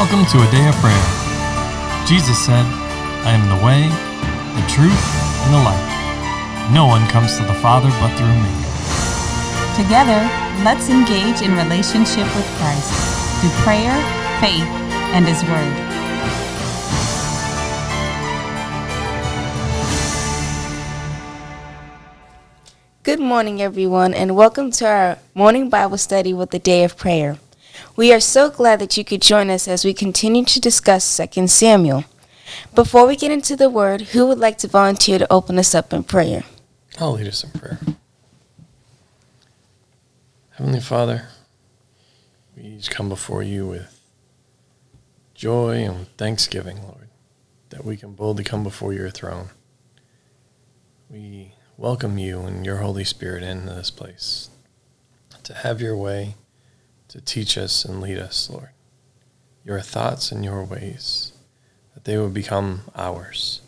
Welcome to a day of prayer. Jesus said, I am the way, the truth, and the life. No one comes to the Father but through me. Together, let's engage in relationship with Christ through prayer, faith, and His Word. Good morning, everyone, and welcome to our morning Bible study with the Day of Prayer. We are so glad that you could join us as we continue to discuss 2 Samuel. Before we get into the Word, who would like to volunteer to open us up in prayer? I'll lead us in prayer. Heavenly Father, we just come before you with joy and thanksgiving, Lord, that we can boldly come before your throne. We welcome you and your Holy Spirit into this place to have your way, to teach us and lead us, Lord. Your thoughts and your ways, that they would become ours,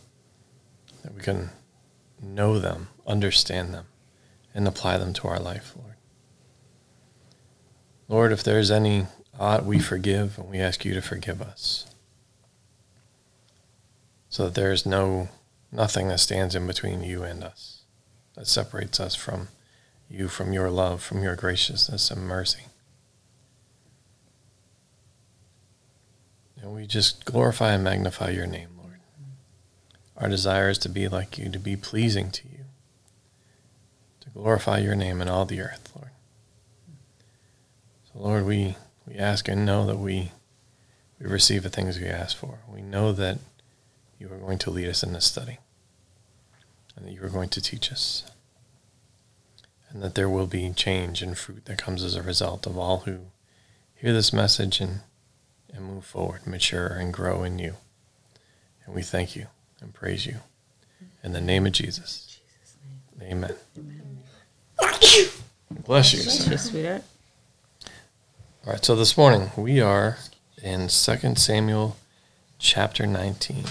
that we can know them, understand them, and apply them to our life, Lord. Lord, if there's any aught we forgive, and we ask you to forgive us. So that there is no nothing that stands in between you and us, that separates us from you, from your love, from your graciousness and mercy. And we just glorify and magnify your name, Lord. Our desire is to be like you, to be pleasing to you, to glorify your name in all the earth, Lord. So, Lord, we, we ask and know that we, we receive the things we ask for. We know that you are going to lead us in this study and that you are going to teach us. And that there will be change and fruit that comes as a result of all who hear this message and, and move forward, mature, and grow in you. And we thank you and praise you. In the name of Jesus. Amen. Bless you. sir. sweetheart. All right, so this morning we are in 2 Samuel chapter 19.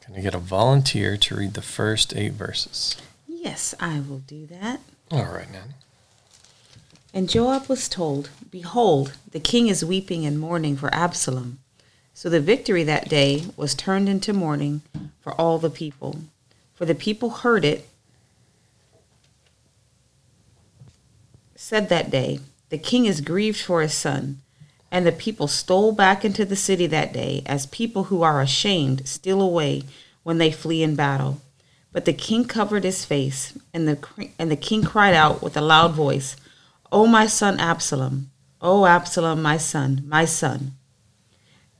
Can to get a volunteer to read the first eight verses. Yes, I will do that. All right, Nanny. And Joab was told, Behold, the king is weeping and mourning for Absalom. So the victory that day was turned into mourning for all the people. For the people heard it, said that day, The king is grieved for his son. And the people stole back into the city that day, as people who are ashamed steal away when they flee in battle. But the king covered his face, and the, and the king cried out with a loud voice, O my son Absalom, O Absalom, my son, my son.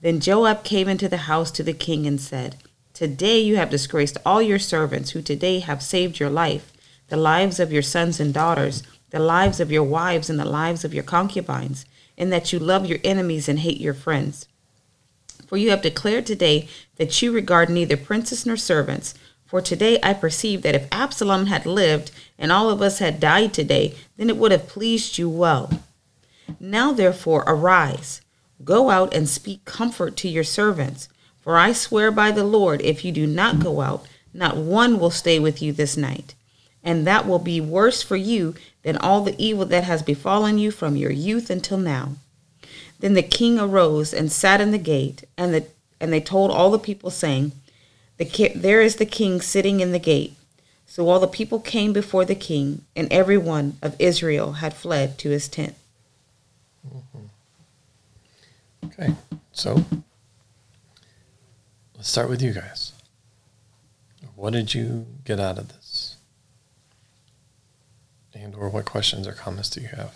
Then Joab came into the house to the king and said, Today you have disgraced all your servants who today have saved your life, the lives of your sons and daughters, the lives of your wives, and the lives of your concubines, in that you love your enemies and hate your friends. For you have declared today that you regard neither princes nor servants. For today I perceive that if Absalom had lived and all of us had died today, then it would have pleased you well. Now therefore arise, go out and speak comfort to your servants. For I swear by the Lord, if you do not go out, not one will stay with you this night. And that will be worse for you than all the evil that has befallen you from your youth until now. Then the king arose and sat in the gate, and the and they told all the people, saying, the, There is the king sitting in the gate. So all the people came before the king, and every one of Israel had fled to his tent. Okay, so let's start with you guys. What did you get out of this? And or what questions or comments do you have?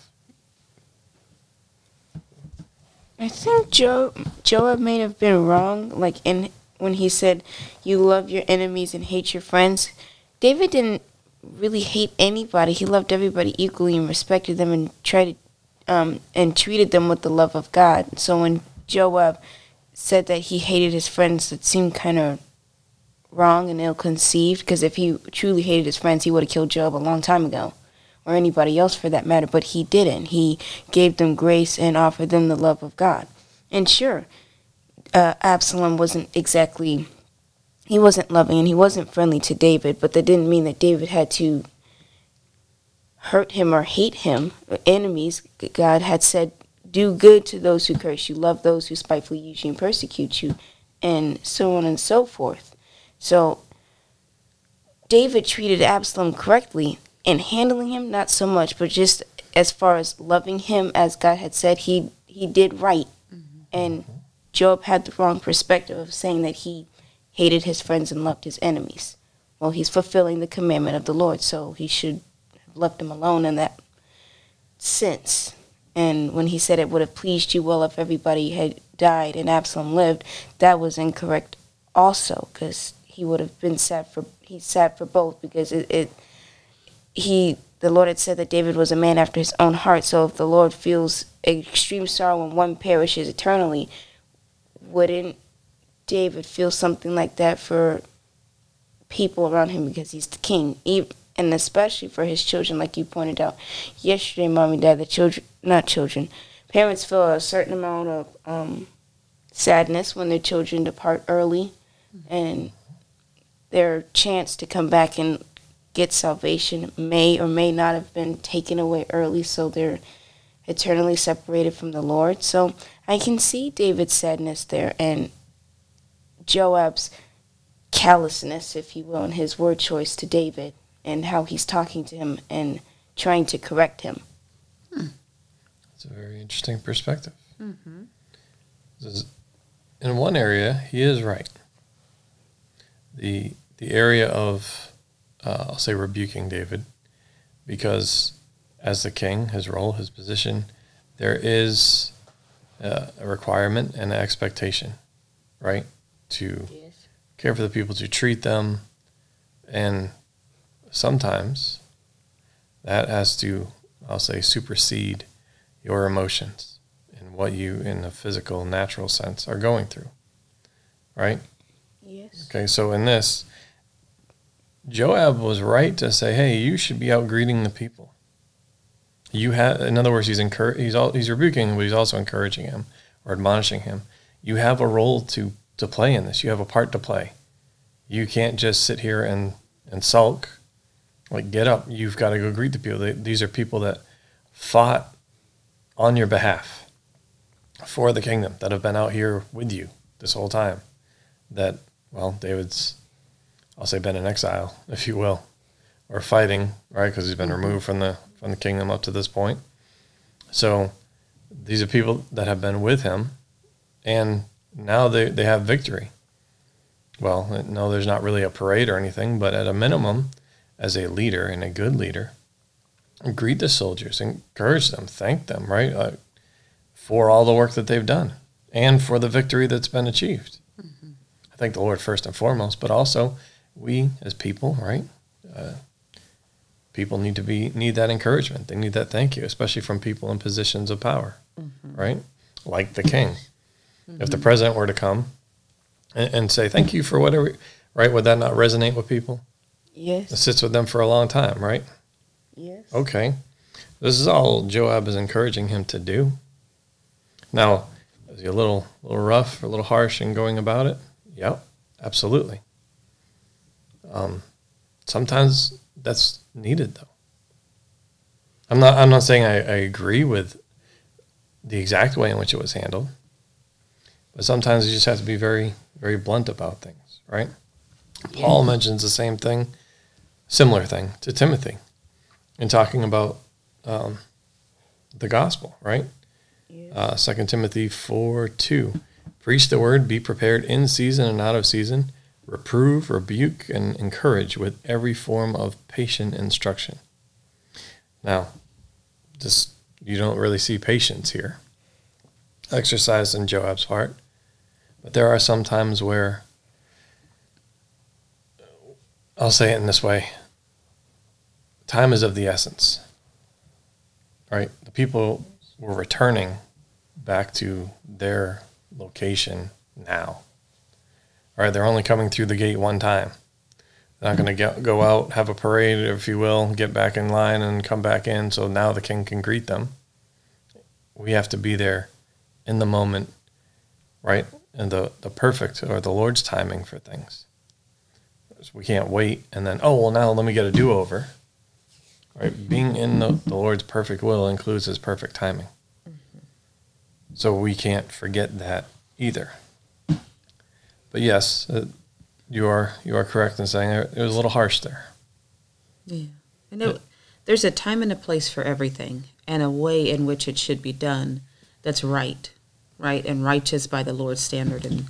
I think Joe Joab may have been wrong, like in when he said, "You love your enemies and hate your friends." David didn't really hate anybody. He loved everybody equally and respected them and tried to, um, and treated them with the love of God. So when Joab said that he hated his friends, it seemed kind of wrong and ill-conceived. Because if he truly hated his friends, he would have killed Joab a long time ago. or anybody else for that matter, but he didn't. He gave them grace and offered them the love of God. And sure, uh, Absalom wasn't exactly, he wasn't loving and he wasn't friendly to David, but that didn't mean that David had to hurt him or hate him. Enemies, God had said, do good to those who curse you, love those who spitefully use you and persecute you, and so on and so forth. So David treated Absalom correctly and handling him not so much, but just as far as loving him as God had said, he he did right. Mm-hmm. And Joab had the wrong perspective of saying that he hated his friends and loved his enemies. Well, he's fulfilling the commandment of the Lord, so he should left him alone in that sense. And when he said it would have pleased you well if everybody had died and Absalom lived, that was incorrect also, because he would have been sad for he's sad for both because it, it he the Lord had said that David was a man after his own heart. So if the Lord feels extreme sorrow when one perishes eternally, wouldn't David feel something like that for people around him because he's the king? And especially for his children, like you pointed out yesterday, mom and dad, the children, not children, parents feel a certain amount of um, sadness when their children depart early and their chance to come back and get salvation may or may not have been taken away early, so they're eternally separated from the Lord. So I can see David's sadness there and Joab's callousness, if you will, in his word choice to David and how he's talking to him and trying to correct him. Hmm. That's a very interesting perspective. Mm-hmm. In one area, he is right. The the area of uh, I'll say rebuking David, because as the king, his role, his position, there is uh, a requirement and an expectation, right? To yes. care for the people, to treat them, and sometimes that has to, I'll say, supersede your emotions and what you, in a physical, natural sense, are going through, right? Yes. Okay, so in this, Joab was right to say, "Hey, you should be out greeting the people." You have, in other words, he's encour- he's all, he's rebuking, but he's also encouraging him or admonishing him. You have a role to to play in this. You have a part to play. You can't just sit here and and sulk. Like, get up. You've got to go greet the people. They, these are people that fought on your behalf for the kingdom that have been out here with you this whole time. That well, David's I'll say been in exile, if you will, or fighting, right? Because he's been removed from the from the kingdom up to this point. So these are people that have been with him, and now they, they have victory. Well, no, there's not really a parade or anything, but at a minimum, as a leader and a good leader, greet the soldiers, encourage them, thank them, right, uh, for all the work that they've done and for the victory that's been achieved. Mm-hmm. I thank the Lord first and foremost, but also we as people, right? Uh, people need to be need that encouragement. They need that thank you, especially from people in positions of power, mm-hmm. right? Like the king. Mm-hmm. If the president were to come and, and, say thank you for whatever, right? Would that not resonate with people? Yes. It sits with them for a long time, right? Yes. Okay. This is all Joab is encouraging him to do. Now, is he a little, little rough or a little harsh in going about it? Yep, absolutely. Um, sometimes that's needed, though. I'm not. I'm not saying I, I agree with the exact way in which it was handled, but sometimes you just have to be very, very blunt about things, right? Yeah. Paul mentions the same thing, similar thing to Timothy, in talking about um, the gospel, right? Uh, Second Timothy four two, preach the word, be prepared in season and out of season. Reprove, rebuke, and encourage with every form of patient instruction. Now, just you don't really see patience here. Exercised in Joab's heart, but there are some times where I'll say it in this way time is of the essence. Right? The people were returning back to their location now. All right, they're only coming through the gate one time. They're not going to go out, have a parade, if you will, get back in line and come back in. So now the king can greet them. We have to be there in the moment, right? And the, the perfect or the Lord's timing for things. We can't wait and then, oh, well, now let me get a do over. Right? Being in the, the Lord's perfect will includes his perfect timing. So we can't forget that either. But yes, uh, you are you are correct in saying it was a little harsh there. Yeah. And it, there's a time and a place for everything and a way in which it should be done that's right, right, and righteous by the Lord's standard and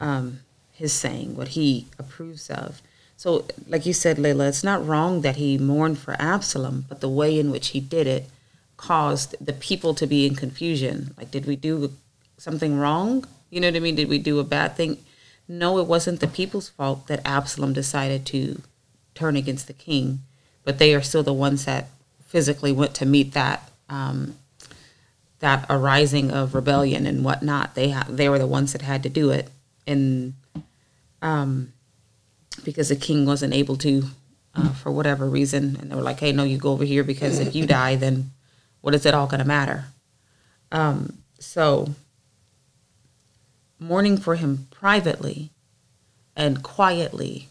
um, his saying, what he approves of. So, like you said, Layla, it's not wrong that he mourned for Absalom, but the way in which he did it caused the people to be in confusion. Like, did we do something wrong? You know what I mean? Did we do a bad thing? No, it wasn't the people's fault that Absalom decided to turn against the king, but they are still the ones that physically went to meet that um, that arising of rebellion and whatnot. They ha- they were the ones that had to do it, and um, because the king wasn't able to uh, for whatever reason, and they were like, "Hey, no, you go over here because if you die, then what is it all going to matter?" Um, so mourning for him privately and quietly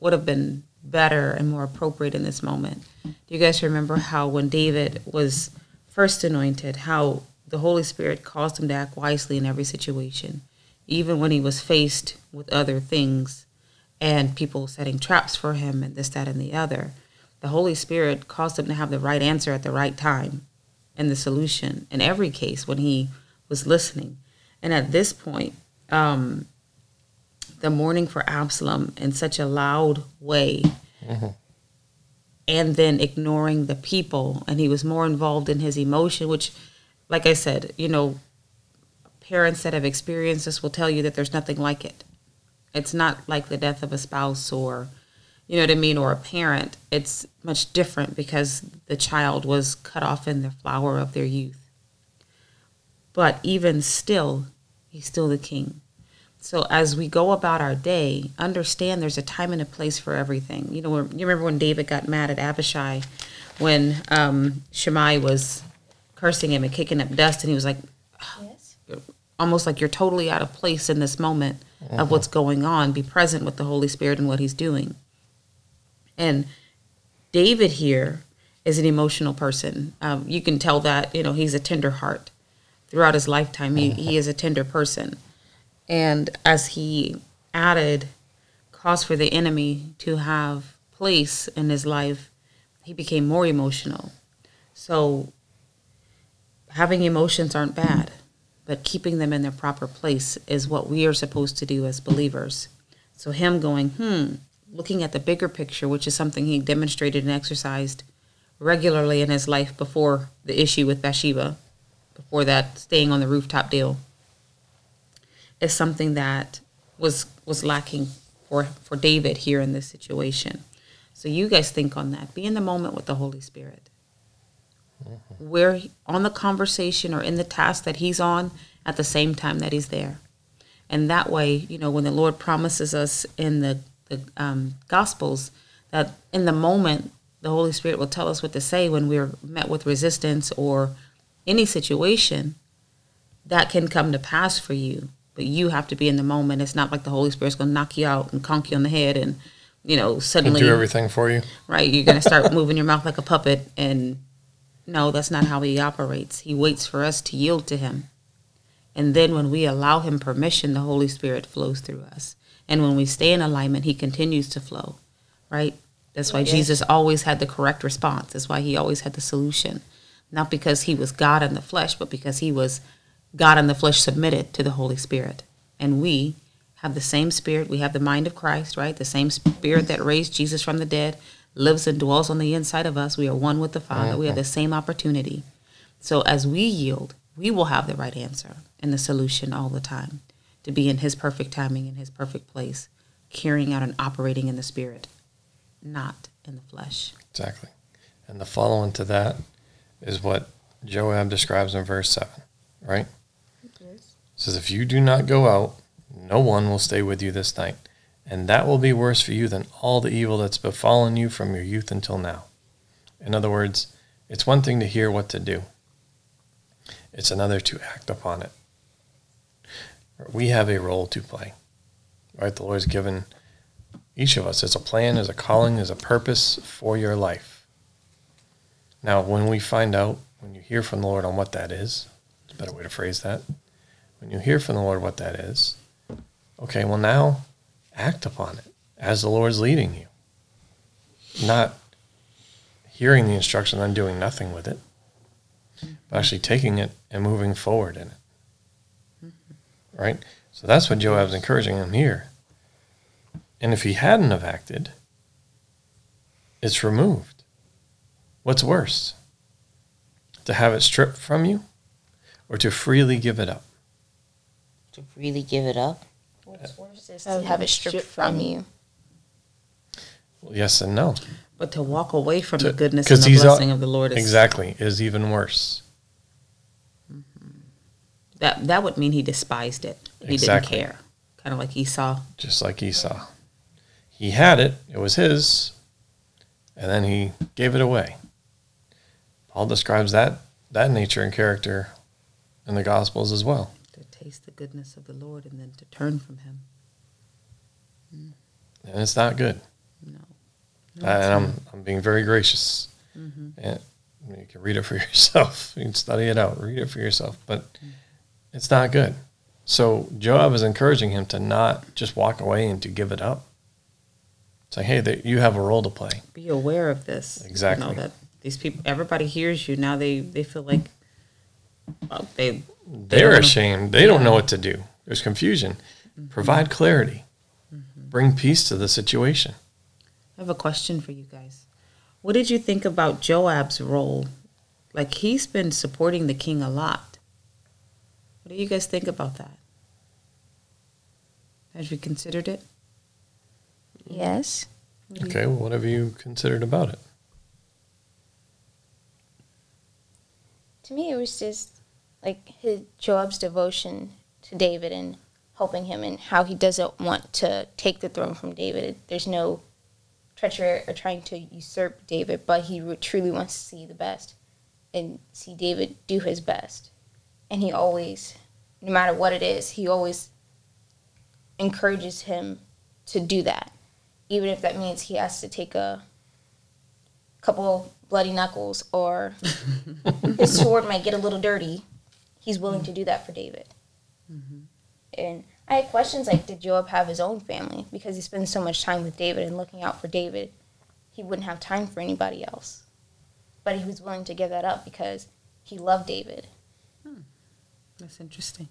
would have been better and more appropriate in this moment. Do you guys remember how when David was first anointed, how the Holy Spirit caused him to act wisely in every situation, even when he was faced with other things and people setting traps for him and this, that, and the other? The Holy Spirit caused him to have the right answer at the right time and the solution in every case when he was listening. And at this point, um, the mourning for Absalom in such a loud way mm-hmm. and then ignoring the people. And he was more involved in his emotion, which, like I said, you know, parents that have experienced this will tell you that there's nothing like it. It's not like the death of a spouse or, you know what I mean, or a parent. It's much different because the child was cut off in the flower of their youth. But even still, he's still the king. So as we go about our day, understand there's a time and a place for everything. You know, you remember when David got mad at Abishai when um, Shimei was cursing him and kicking up dust, and he was like, yes. almost like you're totally out of place in this moment uh-huh. of what's going on. Be present with the Holy Spirit and what He's doing. And David here is an emotional person. Um, you can tell that you know he's a tender heart throughout his lifetime. He, he is a tender person and as he added cause for the enemy to have place in his life, he became more emotional. So having emotions aren't bad, but keeping them in their proper place is what we are supposed to do as believers. So him going, hmm, looking at the bigger picture, which is something he demonstrated and exercised regularly in his life before the issue with Bathsheba, before that staying on the rooftop deal is something that was was lacking for for David here in this situation. So you guys think on that. Be in the moment with the Holy Spirit. Mm-hmm. Where on the conversation or in the task that he's on at the same time that he's there. And that way, you know, when the Lord promises us in the, the um, Gospels that in the moment the Holy Spirit will tell us what to say when we're met with resistance or any situation, that can come to pass for you but you have to be in the moment. It's not like the Holy Spirit's going to knock you out and conk you on the head and, you know, suddenly do everything for you. Right. You're going to start moving your mouth like a puppet. And no, that's not how he operates. He waits for us to yield to him. And then when we allow him permission, the Holy Spirit flows through us. And when we stay in alignment, he continues to flow. Right. That's why yes. Jesus always had the correct response. That's why he always had the solution. Not because he was God in the flesh, but because he was God in the flesh submitted to the Holy Spirit. And we have the same spirit. We have the mind of Christ, right? The same spirit that raised Jesus from the dead lives and dwells on the inside of us. We are one with the Father. We have mm-hmm. the same opportunity. So as we yield, we will have the right answer and the solution all the time to be in His perfect timing, in His perfect place, carrying out and operating in the Spirit, not in the flesh. Exactly. And the following to that is what Joab describes in verse 7, right? says, If you do not go out, no one will stay with you this night, and that will be worse for you than all the evil that's befallen you from your youth until now. In other words, it's one thing to hear what to do, it's another to act upon it. We have a role to play. Right? The Lord's given each of us as a plan, as a calling, as a purpose for your life. Now, when we find out, when you hear from the Lord on what that is, It's a better way to phrase that. When you hear from the Lord what that is, okay, well, now act upon it as the Lord's leading you. Not hearing the instruction and doing nothing with it, but actually taking it and moving forward in it. Right? So that's what Joab's encouraging him here. And if he hadn't have acted, it's removed. What's worse? To have it stripped from you or to freely give it up? To freely give it up. What's worse is to have it stripped from you. Well, yes and no. But to walk away from To- the goodness and the he's al- blessing of the Lord is Exactly, is even worse. Mm-hmm. that that would mean he despised it. He Exactly. didn't care. Kind of like Esau. Just like Esau. He had it, it was his, and then he gave it away. Paul describes that that nature and character in the Gospels as well. To taste the goodness of the Lord and then to turn from him. And it's not good. No. Uh, and I'm, I'm being very gracious. Mm-hmm. And you can read it for yourself. You can study it out, read it for yourself. But it's not good. So Joab is encouraging him to not just walk away and to give it up. Say, hey, that you have a role to play. Be aware of this. Exactly. You know that these people, everybody hears you now. They they feel like well, they They're don't- ashamed. They don't know what to do. There's confusion. Mm-hmm. Provide clarity. Bring peace to the situation. I have a question for you guys. What did you think about Joab's role? Like he's been supporting the king a lot. What do you guys think about that? Have you considered it? Yes. What do you- Okay, well, what have you considered about it? To me, it was just like his Joab's devotion to David and helping him and how he doesn't want to take the throne from David. There's no treachery or trying to usurp David, but he truly wants to see the best and see David do his best. And he always, no matter what it is, he always encourages him to do that, even if that means he has to take a couple bloody knuckles or his sword might get a little dirty. He's willing to do that for David. Mm-hmm. And I had questions like, did Joab have his own family? Because he spends so much time with David and looking out for David, he wouldn't have time for anybody else. But he was willing to give that up because he loved David. Hmm. That's interesting.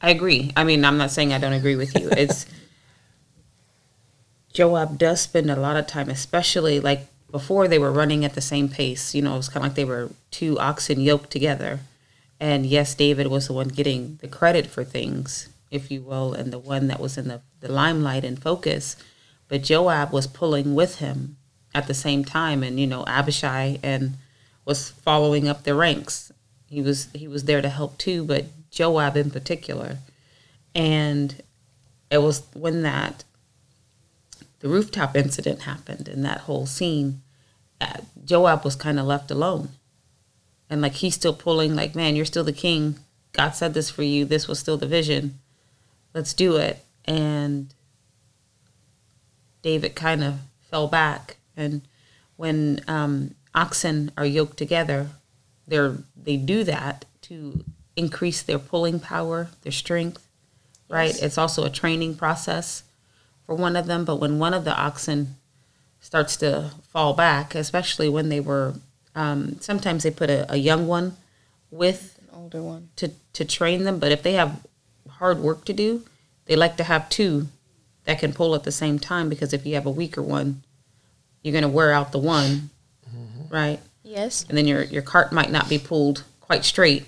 I agree. I mean, I'm not saying I don't agree with you. It's Joab does spend a lot of time, especially like before they were running at the same pace. You know, it was kind of like they were two oxen yoked together. And yes, David was the one getting the credit for things, if you will, and the one that was in the, the limelight and focus. But Joab was pulling with him at the same time, and you know, Abishai and was following up the ranks. He was he was there to help too, but Joab in particular. And it was when that the rooftop incident happened and that whole scene, uh, Joab was kind of left alone. And like he's still pulling, like, man, you're still the king. God said this for you. This was still the vision. Let's do it. And David kind of fell back. And when um, oxen are yoked together, they're they do that to increase their pulling power, their strength, right? Yes. It's also a training process for one of them. But when one of the oxen starts to fall back, especially when they were, um, sometimes they put a, a young one with An older one. to to train them. But if they have hard work to do, they like to have two that can pull at the same time because if you have a weaker one, you're going to wear out the one, right? Yes. and then your your cart might not be pulled quite straight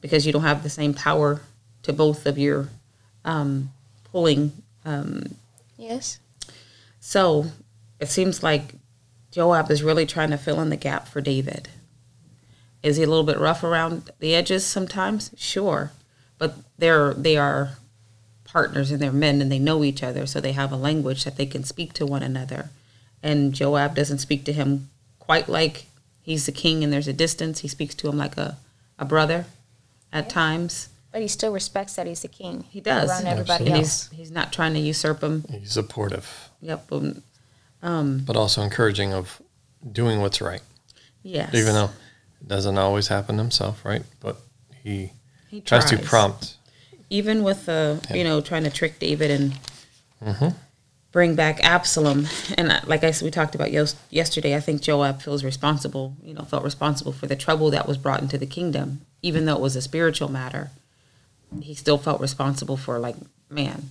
because you don't have the same power to both of your um, pulling. Um, Yes. so it seems like Joab is really trying to fill in the gap for David. Is he a little bit rough around the edges sometimes? Sure, but they're they are partners and they're men and they know each other, so they have a language that they can speak to one another. And Joab doesn't speak to him quite like he's the king and there's a distance. He speaks to him like a, a brother at times. But he still respects that he's the king. He does. Around everybody And else. he's he's not trying to usurp him. He's supportive, Yep. Um, um, but also encouraging of doing what's right. yes. Even though it doesn't always happen himself, right? But he He tries to prompt. even with the Yeah. you know trying to trick David and hmm bring back Absalom. And uh, like I said, we talked about yesterday. I think Joab feels responsible. You know, felt responsible for the trouble that was brought into the kingdom, even though it was a spiritual matter. He still felt responsible for like, man,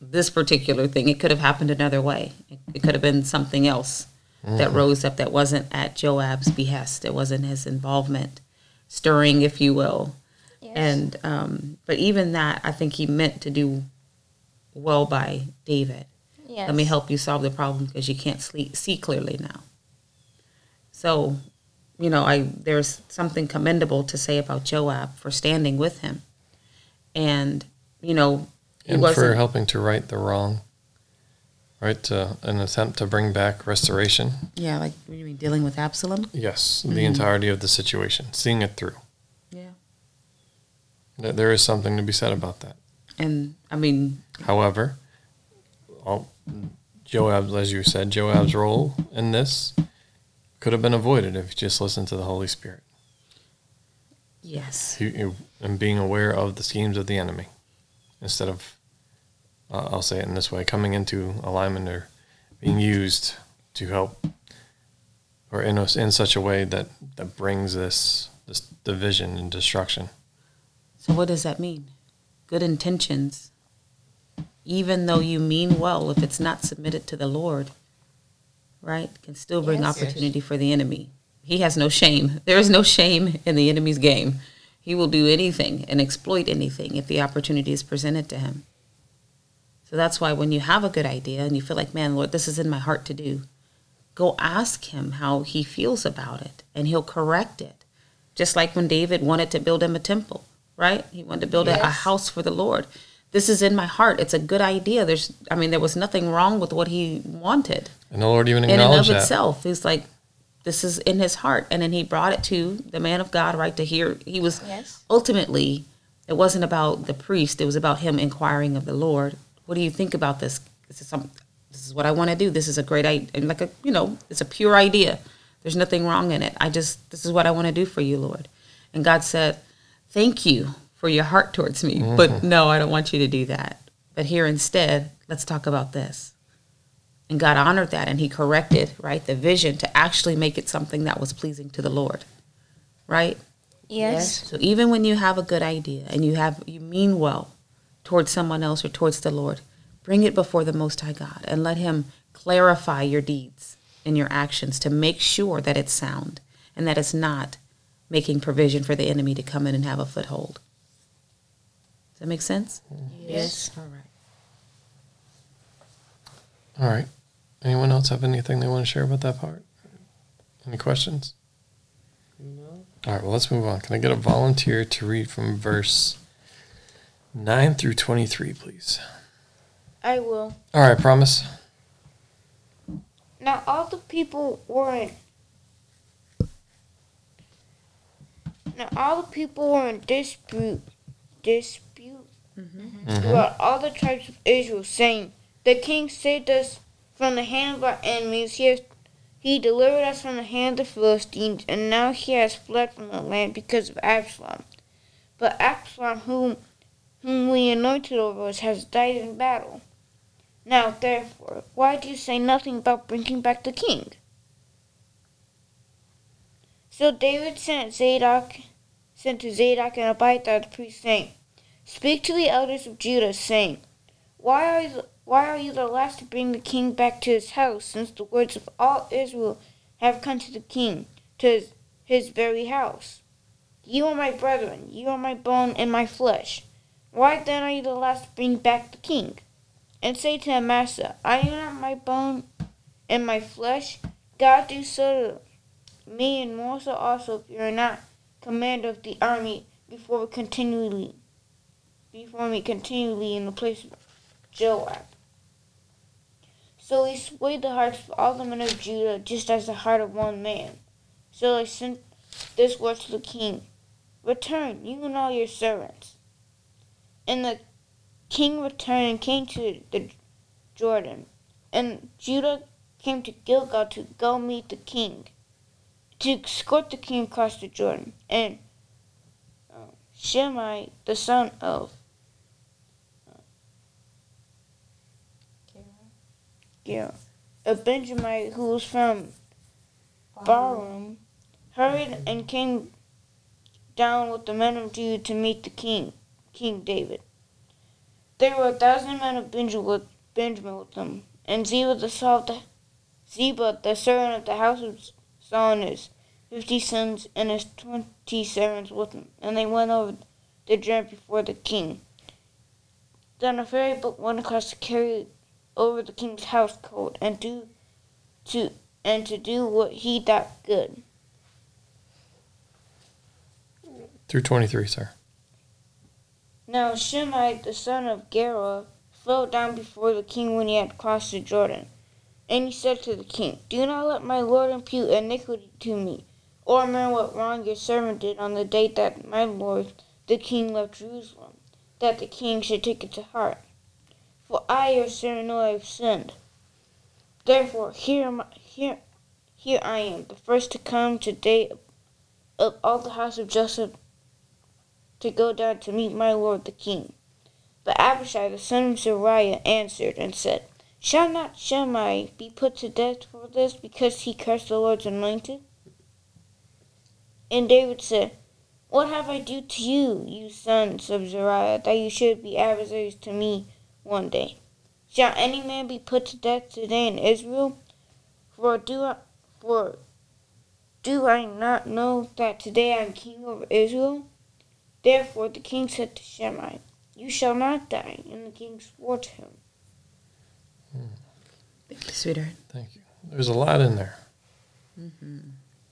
this particular thing. It could have happened another way. It, it could have been something else that rose up that wasn't at Joab's behest. It wasn't his involvement, stirring, if you will. And um, but even that, I think he meant to do well by David. Yes. Let me help you solve the problem because you can't sleep, see clearly now. So, you know, I there's something commendable to say about Joab for standing with him, and you know, he And for helping to right the wrong, right? To an attempt to bring back restoration. Yeah, like you mean dealing with Absalom? Yes, the Mm-hmm. entirety of the situation, seeing it through. Yeah, There- There is something to be said about that. and I mean, However, all, Joab's, as you said, Joab's role in this could have been avoided if you just listened to the Holy Spirit yes, He- he- and being aware of the schemes of the enemy instead of, uh, I'll say it in this way, coming into alignment or being used to help or in, a, in such a way that, that brings this, this division and destruction. So what does that mean? Good intentions, even though you mean well, if it's not submitted to the Lord, right, can still bring Yes. opportunity for the enemy. He has no shame. There is no shame in the enemy's game. He will do anything and exploit anything if the opportunity is presented to him. So that's why when you have a good idea and you feel like, man, Lord, this is in my heart to do, go ask him how he feels about it and he'll correct it. Just like when David wanted to build him a temple, right? He wanted to build a, a house for the Lord. This is in my heart. It's a good idea. There's, I mean, there was nothing wrong with what he wanted And the Lord even acknowledged in and of that. itself. He's like, this is in his heart. And then he brought it to the man of God, right, to hear. He was Yes. ultimately, it wasn't about the priest. It was about him inquiring of the Lord. What do you think about this? This is some. This is what I want to do. This is a great idea. And like a, you know, it's a pure idea. There's nothing wrong in it. I just, this is what I want to do for you, Lord. And God said, thank you for your heart towards me. Mm-hmm. But no, I don't want you to do that. But here instead, let's talk about this. And God honored that and he corrected, right, the vision to actually make it something that was pleasing to the Lord. Right? Yes. So even when you have a good idea and you have you mean well towards someone else or towards the Lord, bring it before the most high God and let him clarify your deeds and your actions to make sure that it's sound and that it's not making provision for the enemy to come in and have a foothold. Does that make sense? Yes. All right. All right. Anyone else have anything they want to share about that part? Any questions? No. All right, well, let's move on. Can I get a volunteer to read from verse 9 through 23, please? I will. All right, promise. Now all the people were in. Now all the people were in dispute, dispute Mhm. throughout all the tribes of Israel, saying, "The king saved us from the hand of our enemies. He has, he delivered us from the hand of the Philistines, and now he has fled from the land because of Absalom. But Absalom, whom whom we anointed over us, has died in battle." Now, therefore, why do you say nothing about bringing back the king? So David sent Zadok, sent to Zadok and Abiathar the priest, saying, "Speak to the elders of Judah, saying, Why are you, why are you the last to bring the king back to his house, since the words of all Israel have come to the king, to his, his very house? You are my brethren, you are my bone and my flesh. Why then are you the last to bring back the king?" and say to Amasa, I am not my bone and my flesh. God do so to me and more so also if you are not commander of the army before continually before me continually in the place of Joab. So he swayed the hearts of all the men of Judah just as the heart of one man. So they sent this word to the king Return, you and all your servants. And the king returned and came to the Jordan, and Judah came to Gilgal to go meet the king. to escort the king across the Jordan. And uh, Shimei, the son of yeah, a Benjamite who was from Bahurim, hurried and came down with the men of Judah to meet the king, King David. There were a thousand men of Benjamin with, them, and Ziba the the Ziba, the servant of the house of Saul, his fifty sons and his twenty servants with him, and they went over the Jordan before the king. Then a ferry boat went across to carry over the king's house coat and do to and to do what he thought good. Through 23, sir. Now Shimei the son of Gera fell down before the king when he had crossed the Jordan. And he said to the king, Do not let my lord impute iniquity to me, or remember what wrong your servant did on the day that my lord the king left Jerusalem, that the king should take it to heart. For I your servant know I have sinned. Therefore here I, here here I am, the first to come today of all the house of Joseph to go down to meet my lord the king. But Abishai the son of Zeruiah answered and said, Shall not Shimei be put to death for this, because he cursed the Lord's anointed? And David said, What have I do to you, you sons of Zeruiah, that you should be adversaries to me one day? Shall any man be put to death today in Israel? For do I, for do I not know that today I am king over Israel? Therefore the king said to Shimei, You shall not die. And the king swore to him. Thank you, sweetheart. Thank you. There's a lot in there. Mm-hmm.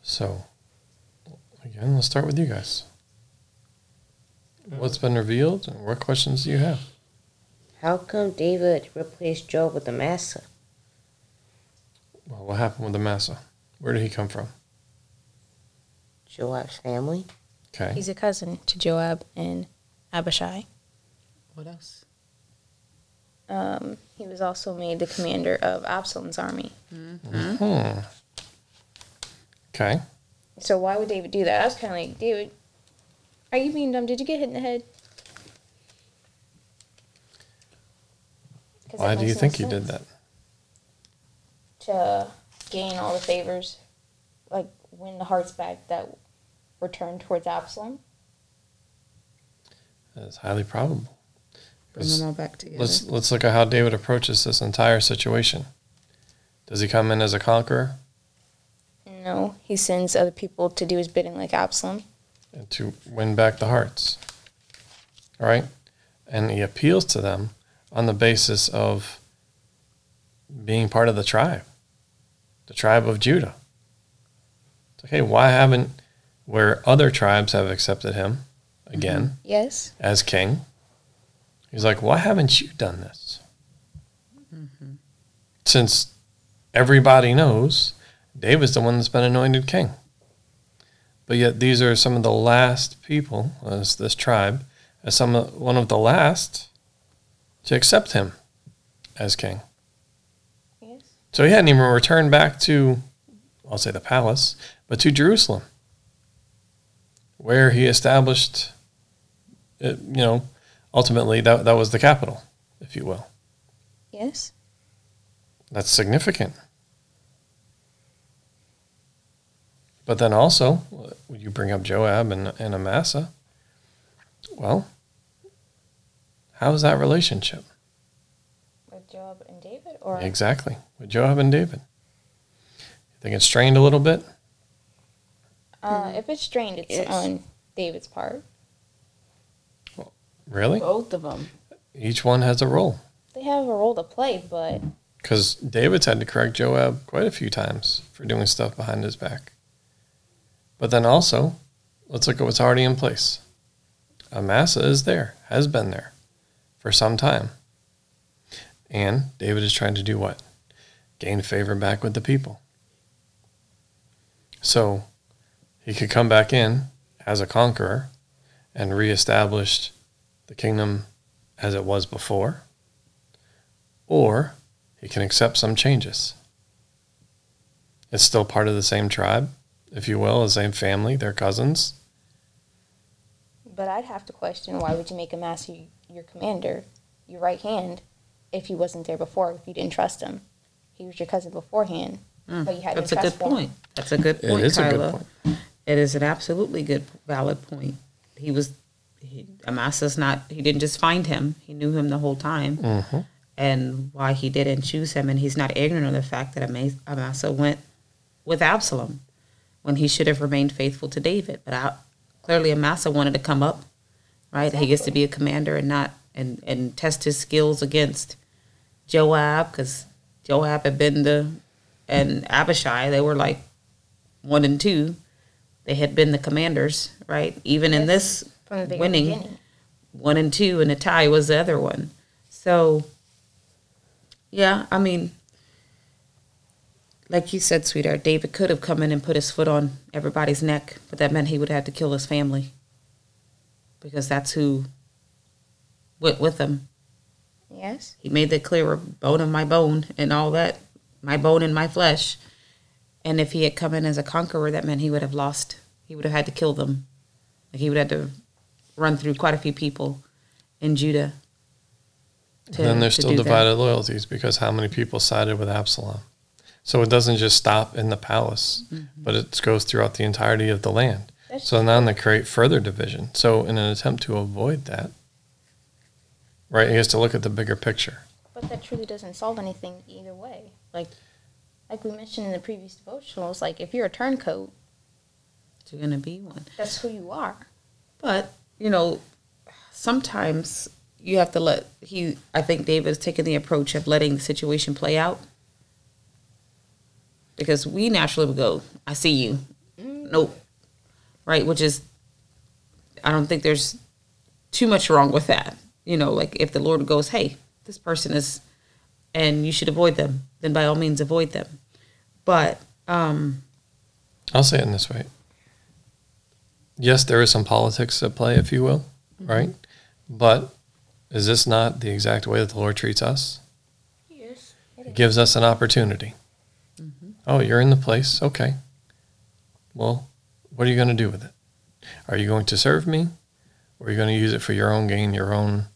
So, again, let's start with you guys. What's been revealed and what questions do you have? How come David replaced Joab with Amasa? Well, what happened with Amasa? Where did he come from? Joab's family? Okay. He's a cousin to Joab and Abishai. What else? Um, he was also made the commander of Absalom's army. Hmm. Okay. So why would David do that? I was kind of like, David, are you being dumb? Did you get hit in the head? Why do you no think he did that? To gain all the favors, like win the hearts back that were turned towards Absalom. It's highly probable. Bring them all back together. Let's let's look at how David approaches this entire situation. Does he come in as a conqueror No, he sends other people to do his bidding, like Absalom. and to win back the hearts? All right, and he appeals to them on the basis of being part of the tribe, the tribe of Judah. It's okay. Why haven't where other tribes have accepted him again mm-hmm. Yes. as king? He's like, why haven't you done this? Mm-hmm. Since everybody knows David's the one that's been anointed king. But yet these are some of the last people, as this tribe, as some of, one of the last to accept him as king. Yes. So he hadn't even returned back to, I'll say the palace, but to Jerusalem, where he established, uh, you know, ultimately that, that was the capital, if you will. Yes. That's significant. But then also, when you bring up Joab and, and Amasa, well, how's that relationship? With Joab and David, or Exactly, with Joab and David. You think it's strained a little bit? Uh, if it's strained, it's Yes. on David's part. Really? Both of them. Each one has a role. They have a role to play, but Because David's had to correct Joab quite a few times for doing stuff behind his back. But then also, let's look at what's already in place. Amasa is there, has been there for some time. And David is trying to do what? Gain favor back with the people. So he could come back in as a conqueror and reestablish the kingdom as it was before, or he can accept some changes. It's still part of the same tribe. if you will, the same family, they're cousins. But I'd have to question why would you make Amasa your commander, your right hand, if he wasn't there before, if you didn't trust him? He was your cousin beforehand, but you had Mm. That's no a trust good him. point. That's a good It point, is a good point. It is an absolutely good, valid point. He was, he, Amasa's not, he didn't just find him. He knew him the whole time. Mm-hmm. And why he didn't choose him. And he's not ignorant of the fact that Ama- Amasa went with Absalom when he should have remained faithful to David. But I, clearly Amasa wanted to come up, right? He gets to be a commander and not, and, and test his skills against Joab because Joab had been the, and Abishai, they were like one and two. They had been the commanders, right? Even in this winning, beginning. one and two, and a tie was the other one. So, yeah, I mean, like you said, sweetheart, David could have come in and put his foot on everybody's neck, but that meant he would have to kill his family because that's who went with him. Yes. He made that clear bone of my bone and all that, my bone and my flesh. And if he had come in as a conqueror, that meant he would have lost. He would have had to kill them. Like he would have had to run through quite a few people in Judah. to- then there's still do that. divided loyalties because how many people sided with Absalom? So it doesn't just stop in the palace, Mm-hmm. but it goes throughout the entirety of the land. That's So now they create further division. So in an attempt to avoid that, right, he has to look at the bigger picture. But that truly doesn't solve anything either way. Like, like we mentioned in the previous devotionals, like if you're a turncoat, You're gonna be one. that's who you are. But, you know, sometimes you have to let he I think David has taken the approach of letting the situation play out. Because we naturally would go, I see you. Mm-hmm. Nope. Right, which is I don't think there's too much wrong with that. You know, like if the Lord goes, Hey, this person is and you should avoid them, then by all means avoid them. But um I'll say it in this way. Yes, there is some politics at play, if you will, right? But is this not the exact way that the Lord treats us? Yes. He gives us an opportunity. Oh, you're in the place. Okay. Well, what are you going to do with it? Are you going to serve me? Or are you going to use it for your own gain, your own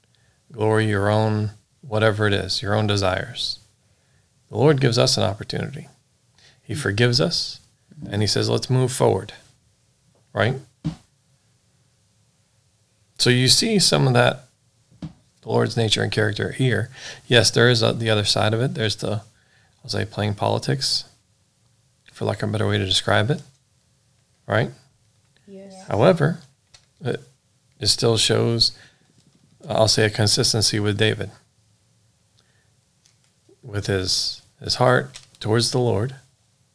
glory, your own whatever it is, your own desires? The Lord gives us an opportunity. He forgives us and He says, let's move forward. Right? So you see some of that, the Lord's nature and character here. Yes, there is a, the other side of it. There's the, I'll say, playing politics, for lack of a better way to describe it. Right? Yes. However, it, it still shows, I'll say, a consistency with David, with his his heart towards the Lord,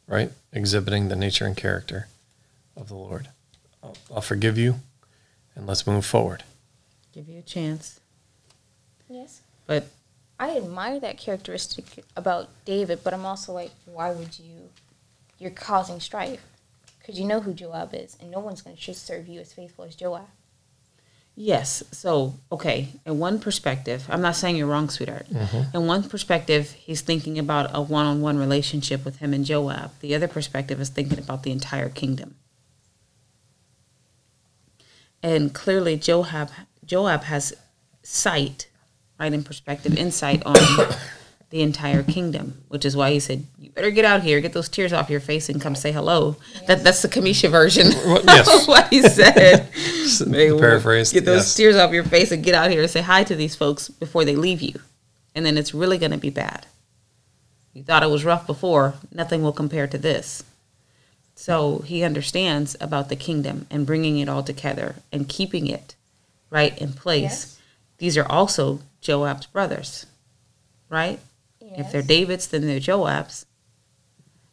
right, exhibiting the nature and character of the Lord. I'll, I'll forgive you, and let's move forward. give you a chance. Yes. But I admire that characteristic about David, but I'm also like, why would you? You're causing strife because you know who Joab is, and no one's going to serve you as faithful as Joab. Yes. So, okay, in one perspective, I'm not saying you're wrong, sweetheart. Mm-hmm. In one perspective, he's thinking about a one on one relationship with him and Joab. The other perspective is thinking about the entire kingdom. And clearly, Joab, Joab has sight, right, in perspective, insight on the entire kingdom, which is why he said, You better get out here, get those tears off your face, and come say hello. That, that's the Kamisha version yes. of what he said. Hey, The paraphrase, Get those yes. tears off your face and get out here and say hi to these folks before they leave you. And then it's really going to be bad. You thought it was rough before, nothing will compare to this. So he understands about the kingdom and bringing it all together and keeping it right in place. Yes. These are also Joab's brothers, right? If they're David's, then they're Joab's.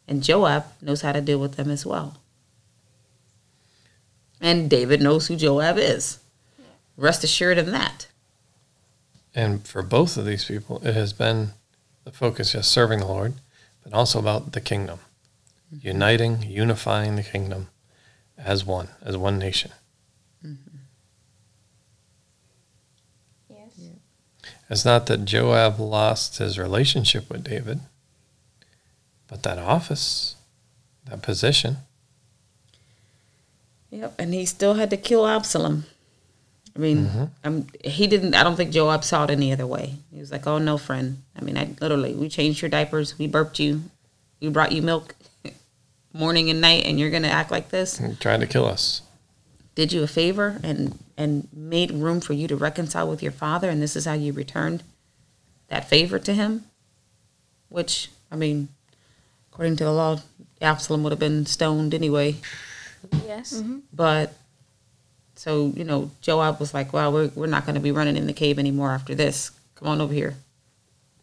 And Joab knows how to deal with them as well. And David knows who Joab is. Rest assured in that. And for both of these people, it has been the focus, yes, serving the Lord, but also about the kingdom, mm-hmm. uniting, unifying the kingdom as one, as one nation. It's not that Joab lost his relationship with David, but that office, that position, Yep, and he still had to kill Absalom. I mean, um, he didn't. I don't think Joab saw it any other way. He was like, "Oh no, friend. I mean, I literally we changed your diapers, we burped you, we brought you milk, morning and night, and you're gonna act like this? He tried to kill us. Did you a favor and and made room for you to reconcile with your father, and this is how you returned that favor to him? Which I mean, according to the law, Absalom would have been stoned anyway. Yes. But so you know, Joab was like, "Well, we're we're not going to be running in the cave anymore after this. Come on over here.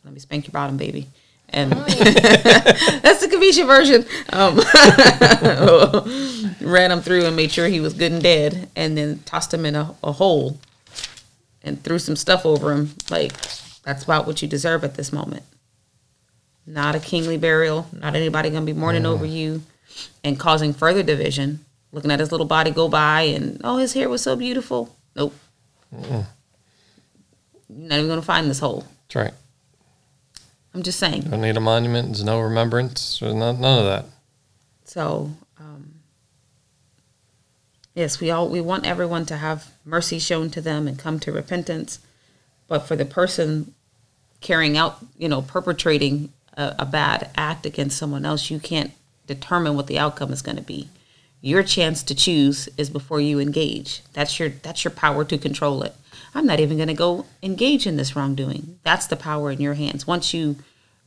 Let me spank your bottom, baby." And that's the Kamisha version. Um, ran him through and made sure he was good and dead, and then tossed him in a, a hole and threw some stuff over him. Like that's about what you deserve at this moment. Not a kingly burial. Not anybody going to be mourning over you and causing further division. Looking at his little body go by and oh, his hair was so beautiful. Nope. You're not even going to find this hole. That's right. I'm just saying. Don't need a monument. There's no remembrance. There's none, none of that. So, yes, we all we want everyone to have mercy shown to them and come to repentance, but for the person carrying out, you know, perpetrating a, a bad act against someone else, you can't determine what the outcome is going to be. Your chance to choose is before you engage. That's your that's your power to control it. I'm not even going to go engage in this wrongdoing. That's the power in your hands. Once you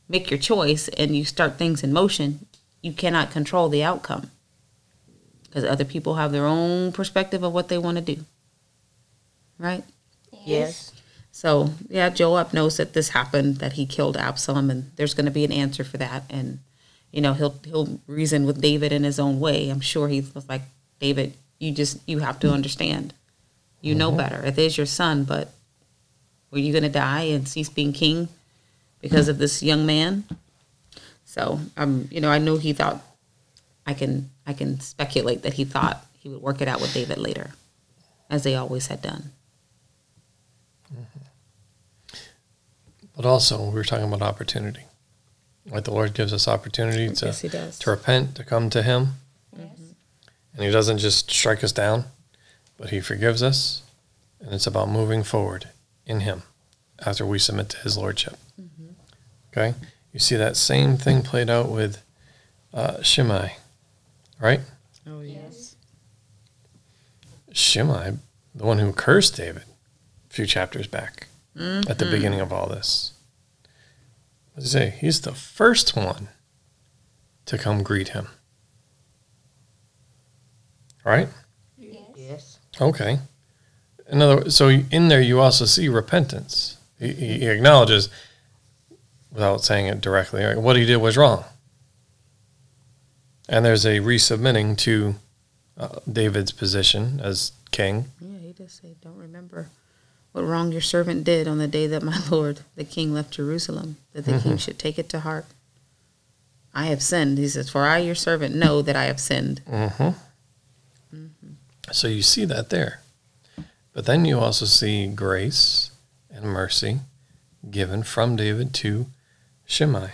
make your choice and you start things in motion, you cannot control the outcome because other people have their own perspective of what they want to do. Right? Yes. So, yeah, Joab knows that this happened, that he killed Absalom, and there's going to be an answer for that. And, you know, he'll he'll reason with David in his own way. I'm sure he was like, David, you just you have to understand. You know better. It is your son, but were you going to die and cease being king because of this young man? So, um, you know, I know he thought I can I can speculate that he thought he would work it out with David later, as they always had done. But also, we were talking about opportunity. Like the Lord gives us opportunity to, Yes, to repent, to come to Him. Yes. And He doesn't just strike us down, but He forgives us. And it's about moving forward in Him after we submit to His Lordship. Okay? You see that same thing played out with uh, Shimei, right? Oh yes. Shimei, the one who cursed David a few chapters back at the mm-hmm. beginning of all this. What does he say? He's the first one to come greet him. Right? Yes. Okay. In other words, so in there you also see repentance. He, he he acknowledges, without saying it directly, right, what he did was wrong. And there's a resubmitting to uh, David's position as king. Yeah, he does say, "Don't remember what wrong your servant did on the day that my lord, the king, left Jerusalem. That the king should take it to heart. I have sinned." He says, "For I, your servant, know that I have sinned." Mm-hmm. So you see that there. But then you also see grace and mercy given from David to Shimei.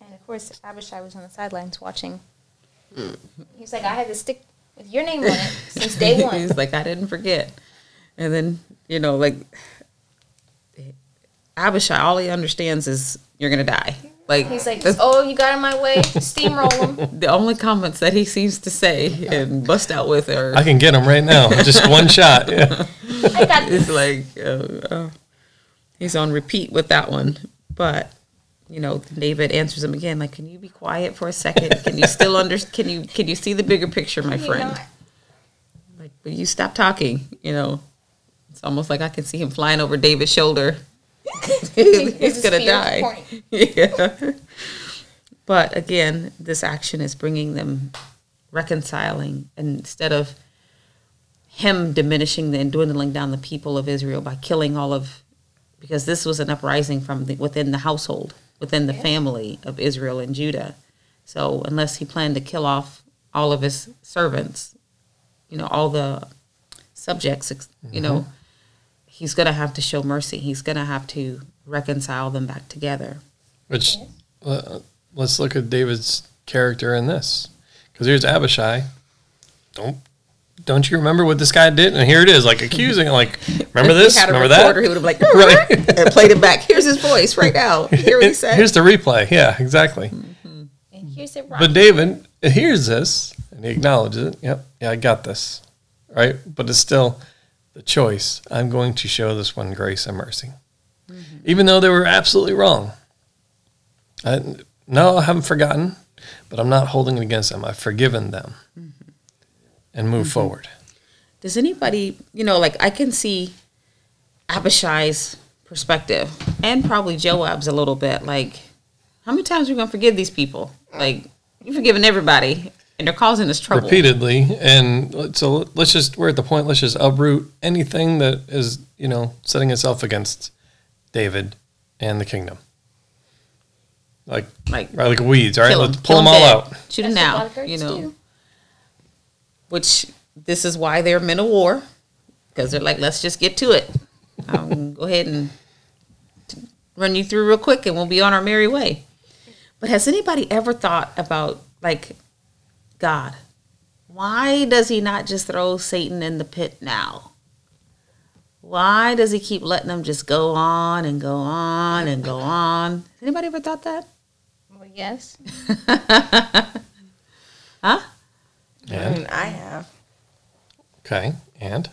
And of course, Abishai was on the sidelines watching. He's like, I had to stick with your name on it since day one. He's like, "I didn't forget." And then you know, like Abishai, all he understands is you're gonna die. Like He's like, that's oh, you got in my way, steamroll him. the only comments that he seems to say and bust out with are I can get him right now. Just one shot. Yeah. I got this. it's like uh, uh, he's on repeat with that one. But you know, David answers him again, like, "Can you be quiet for a second? Can you still under? Can you can you see the bigger picture, my friend? know, Like, will you stop talking? You know, it's almost like I can see him flying over David's shoulder. he's gonna die. pointing. Yeah. But again, this action is bringing them reconciling instead of him diminishing the, and dwindling down the people of Israel by killing all of, because this was an uprising from the, within the household, within the family of Israel and Judah. So unless he planned to kill off all of his servants, you know, all the subjects, ex- you know, he's going to have to show mercy. He's going to have to reconcile them back together. Which uh, let's look at David's character in this, Because here's Abishai. Don't don't you remember what this guy did? And here it is, like accusing, like remember this, he had a remember recorder, that. he would have like Right. and played it back. Here's his voice right now. Hear what he said. Here's the replay. Yeah, exactly. Mm-hmm. And here's it right. But David hears this and he acknowledges it. Yep, yeah, I got this. Right? But it's still the choice. I'm going to show this one grace and mercy. Mm-hmm. Even though they were absolutely wrong. I, no, I haven't forgotten, but I'm not holding it against them. I've forgiven them mm-hmm. And move mm-hmm. forward. Does anybody, you know, like I can see Abishai's perspective and probably Joab's a little bit. Like, how many times are we gonna forgive these people? Like, you're forgiving everybody, and they're causing us trouble. repeatedly. And so let's just we're at the point. Let's just uproot anything that is you know setting itself against David and the kingdom. Like Like, right, like weeds. All right, kill 'em. let's pull them all dead. out. Shoot them now. You know, do. Which this is why they're men of war because they're like, let's just get to it. Um, go ahead and run you through real quick, and we'll be on our merry way. But has anybody ever thought about like God? Why does He not just throw Satan in the pit now? Why does He keep letting them just go on and go on and go on? Anybody ever thought that? Well, yes. Huh? And And I have. okay, and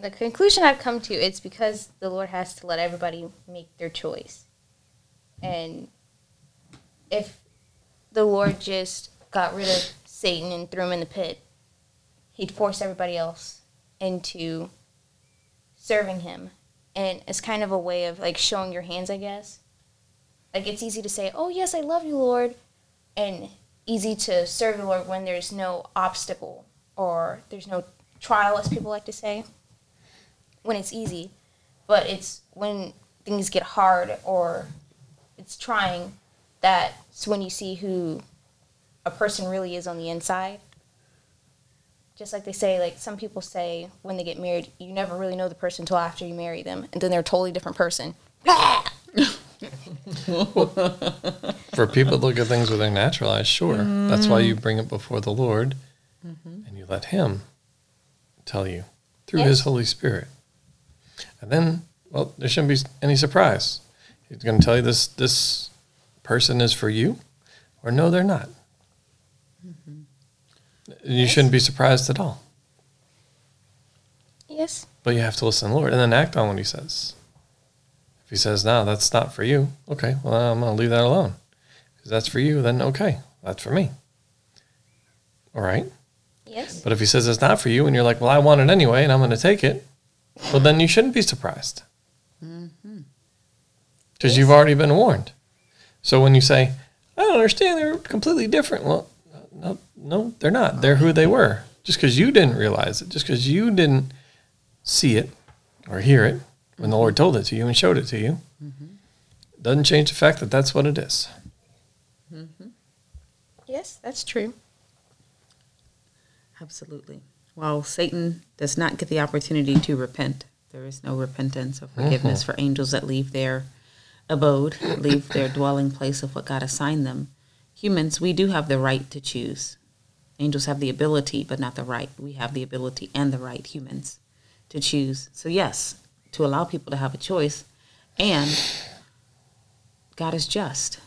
The conclusion I've come to it's because the Lord has to let everybody make their choice. And if the Lord just got rid of Satan and threw him in the pit, he'd force everybody else into serving him. And it's kind of a way of like showing your hands, I guess. Like it's easy to say, "Oh, yes, I love you, Lord." And easy to serve the Lord when there's no obstacle or there's no trial as people like to say when it's easy, but it's when things get hard or it's trying that's when you see who a person really is on the inside. Just like they say, like some people say when they get married, you never really know the person until after you marry them, and then they're a totally different person. for people to look at things with their natural eyes, sure. That's why you bring it before the Lord, mm-hmm. and you let Him tell you through His Holy Spirit. And then, well, there shouldn't be any surprise. He's going to tell you this this person is for you, or no, they're not. Mm-hmm. You shouldn't be surprised at all. Yes. But you have to listen to the Lord and then act on what He says. If He says, no, that's not for you, okay, well, I'm going to leave that alone. If that's for you, then okay, that's for me. All right? Yes. But if He says it's not for you and you're like, well, I want it anyway and I'm going to take it, well, then you shouldn't be surprised. Mm-hmm. Because you've already been warned. So when you say, I don't understand, they're completely different, well, no, no, they're not. They're who they were. Just because you didn't realize it, just because you didn't see it or hear it when the Lord told it to you and showed it to you, mm-hmm. doesn't change the fact that that's what it is. Yes, that's true. Absolutely. While Satan does not get the opportunity to repent. There is no repentance or forgiveness uh-huh. for angels that leave their abode, leave their dwelling place of what God assigned them. Humans, we do have the right to choose. Angels have the ability, but not the right. We have the ability and the right, humans, to choose. So, yes, to allow people to have a choice. And God is just.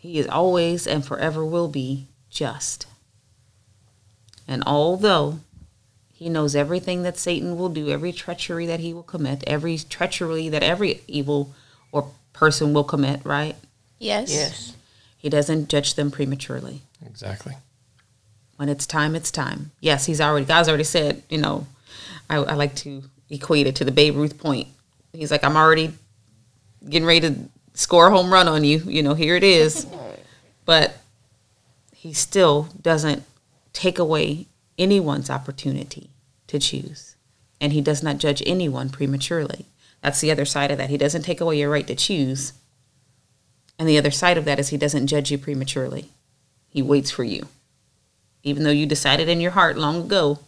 He is always and forever will be just. And although he knows everything that Satan will do, every treachery that he will commit, every treachery that every evil or person will commit, right? Yes. Yes. He doesn't judge them prematurely. Exactly. When it's time, it's time. Yes, he's already, God's already said, you know, I, I like to equate it to the Babe Ruth point. He's like, I'm already getting ready to score a home run on you. You know, here it is. But he still doesn't take away anyone's opportunity to choose. And he does not judge anyone prematurely. That's the other side of that. He doesn't take away your right to choose. And the other side of that is he doesn't judge you prematurely. He waits for you. Even though you decided in your heart long ago,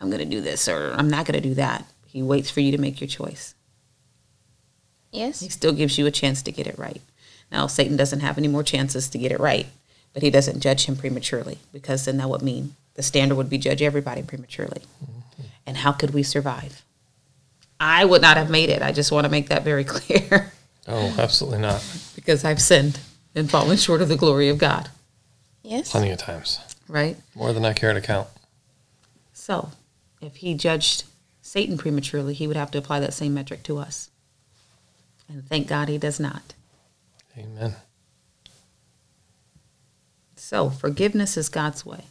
I'm going to do this or I'm not going to do that. He waits for you to make your choice. Yes. He still gives you a chance to get it right. Now, Satan doesn't have any more chances to get it right, but he doesn't judge him prematurely because then that would mean the standard would be judge everybody prematurely. Mm-hmm. And how could we survive? I would not have made it. I just want to make that very clear Oh, absolutely not. because I've sinned and fallen short of the glory of God, Yes. Plenty of times. right? More than I care to count. So, if he judged Satan prematurely, he would have to apply that same metric to us. And thank God he does not. Amen. So, forgiveness is God's way.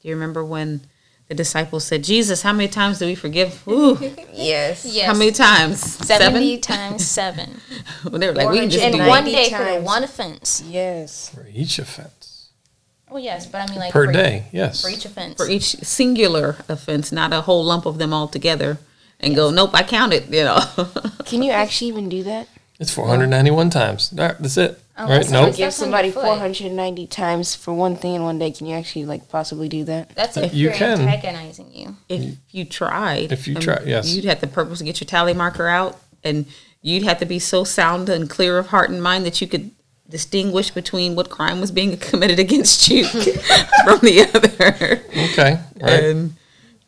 Do you remember when the disciples said, Jesus, how many times do we forgive? Ooh, Yes. Yes. how many times? 70 times 7. Well, they were like, we can just in do one 90 day for one offense. Yes. For each offense. Oh, yes, but I mean, like, per for, day, yes. For each offense. for each singular offense, not a whole lump of them all together, and go, nope, I counted, you know. Can you actually even do that? It's 491 times. All right, that's it. Oh, All right, that's nope. Give somebody 490 times for one thing in one day. Can you actually like possibly do that? That's if You you are can. antagonizing you. if you tried, If you um, try- yes. you'd have the purpose to purposely get your tally marker out, and you'd have to be so sound and clear of heart and mind that you could distinguish between what crime was being committed against you from the other, Okay, right. and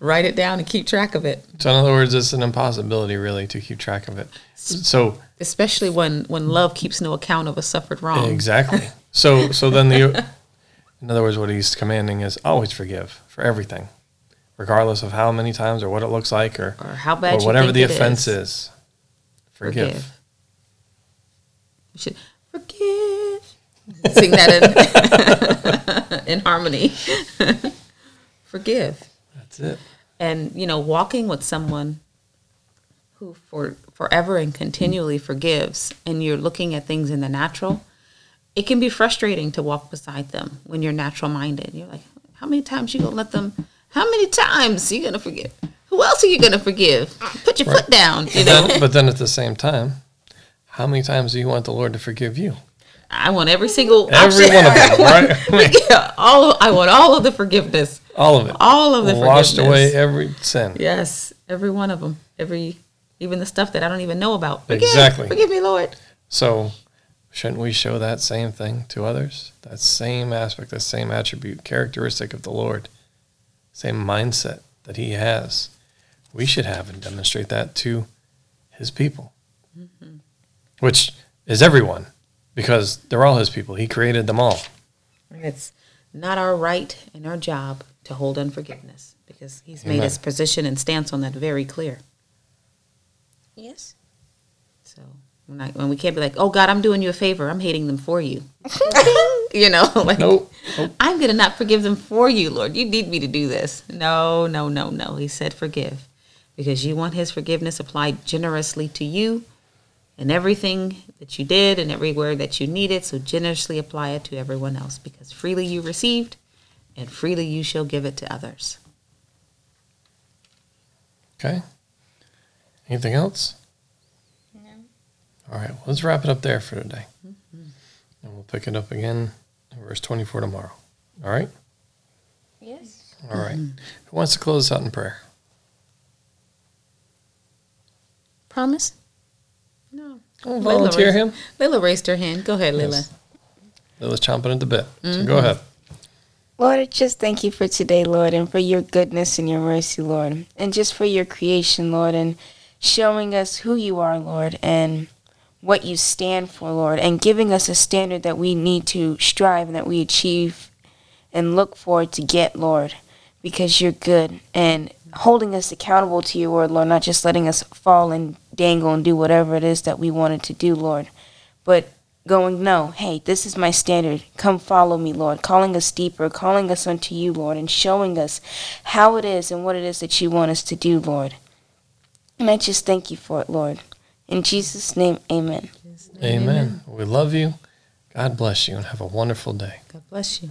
write it down and keep track of it. So in other words, it's an impossibility really to keep track of it. So Especially when when love keeps no account of a suffered wrong. exactly. So so then the in other words, what he's commanding is always forgive for everything, regardless of how many times or what it looks like or Or how bad or you whatever think the it offense is. is. Forgive. You should forgive. Sing that in, in harmony. forgive. That's it. And, you know, walking with someone who for forever and continually forgives and you're looking at things in the natural, it can be frustrating to walk beside them when you're natural minded. You're like, how many times you gonna let them how many times you gonna forgive? Who else are you gonna forgive? Put your foot down, you But know. then, but then at the same time, how many times do you want the Lord to forgive you? I want every single Every option. one of them, right? Yeah, all I want all of the forgiveness, all of it. all of the Washed forgiveness. away every sin. Yes, every one of them, every even the stuff that I don't even know about. Forgive, Exactly. Forgive me, Lord. So, shouldn't we show that same thing to others? That same aspect, that same attribute, characteristic of the Lord, same mindset that He has. We should have and demonstrate that to His people, mm-hmm. which is everyone, because they're all His people. He created them all. It's not our right and our job to hold unforgiveness because He's made His position and stance on that very clear. Yes. So when, I, when we can't be like, "Oh God, I'm doing you a favor. I'm hating them for you," you know, like Nope. nope. I'm gonna not forgive them for you, Lord. You need me to do this. No, no, no, no. He said forgive because you want His forgiveness applied generously to you and everything that you did and everywhere that you needed. So generously apply it to everyone else because freely you received and freely you shall give it to others. Okay. Anything else? No. All right. Well, let's wrap it up there for today. Mm-hmm. And we'll pick it up again in verse 24 tomorrow. All right? Yes. All right. Who wants to close us out in prayer? Promise? No. Volunteer raised- him. Lila raised her hand. Go ahead, Lila. Yes. Lila's chomping at the bit. So go mm-hmm. ahead. Lord, I just thank you for today, Lord, and for your goodness and your mercy, Lord, and just for your creation, Lord, and showing us who you are, Lord, and what you stand for, Lord, and giving us a standard that we need to strive and that we achieve and look forward to get, Lord, because you're good, and holding us accountable to your word, Lord, not just letting us fall and dangle and do whatever it is that we wanted to do, Lord, but going, no, hey, this is my standard. Come follow me, Lord. Calling us deeper, calling us unto you, Lord, and showing us how it is and what it is that you want us to do, Lord. And I just thank you for it, Lord. In Jesus' name, amen. Amen. We love you. God bless you and have a wonderful day. God bless you.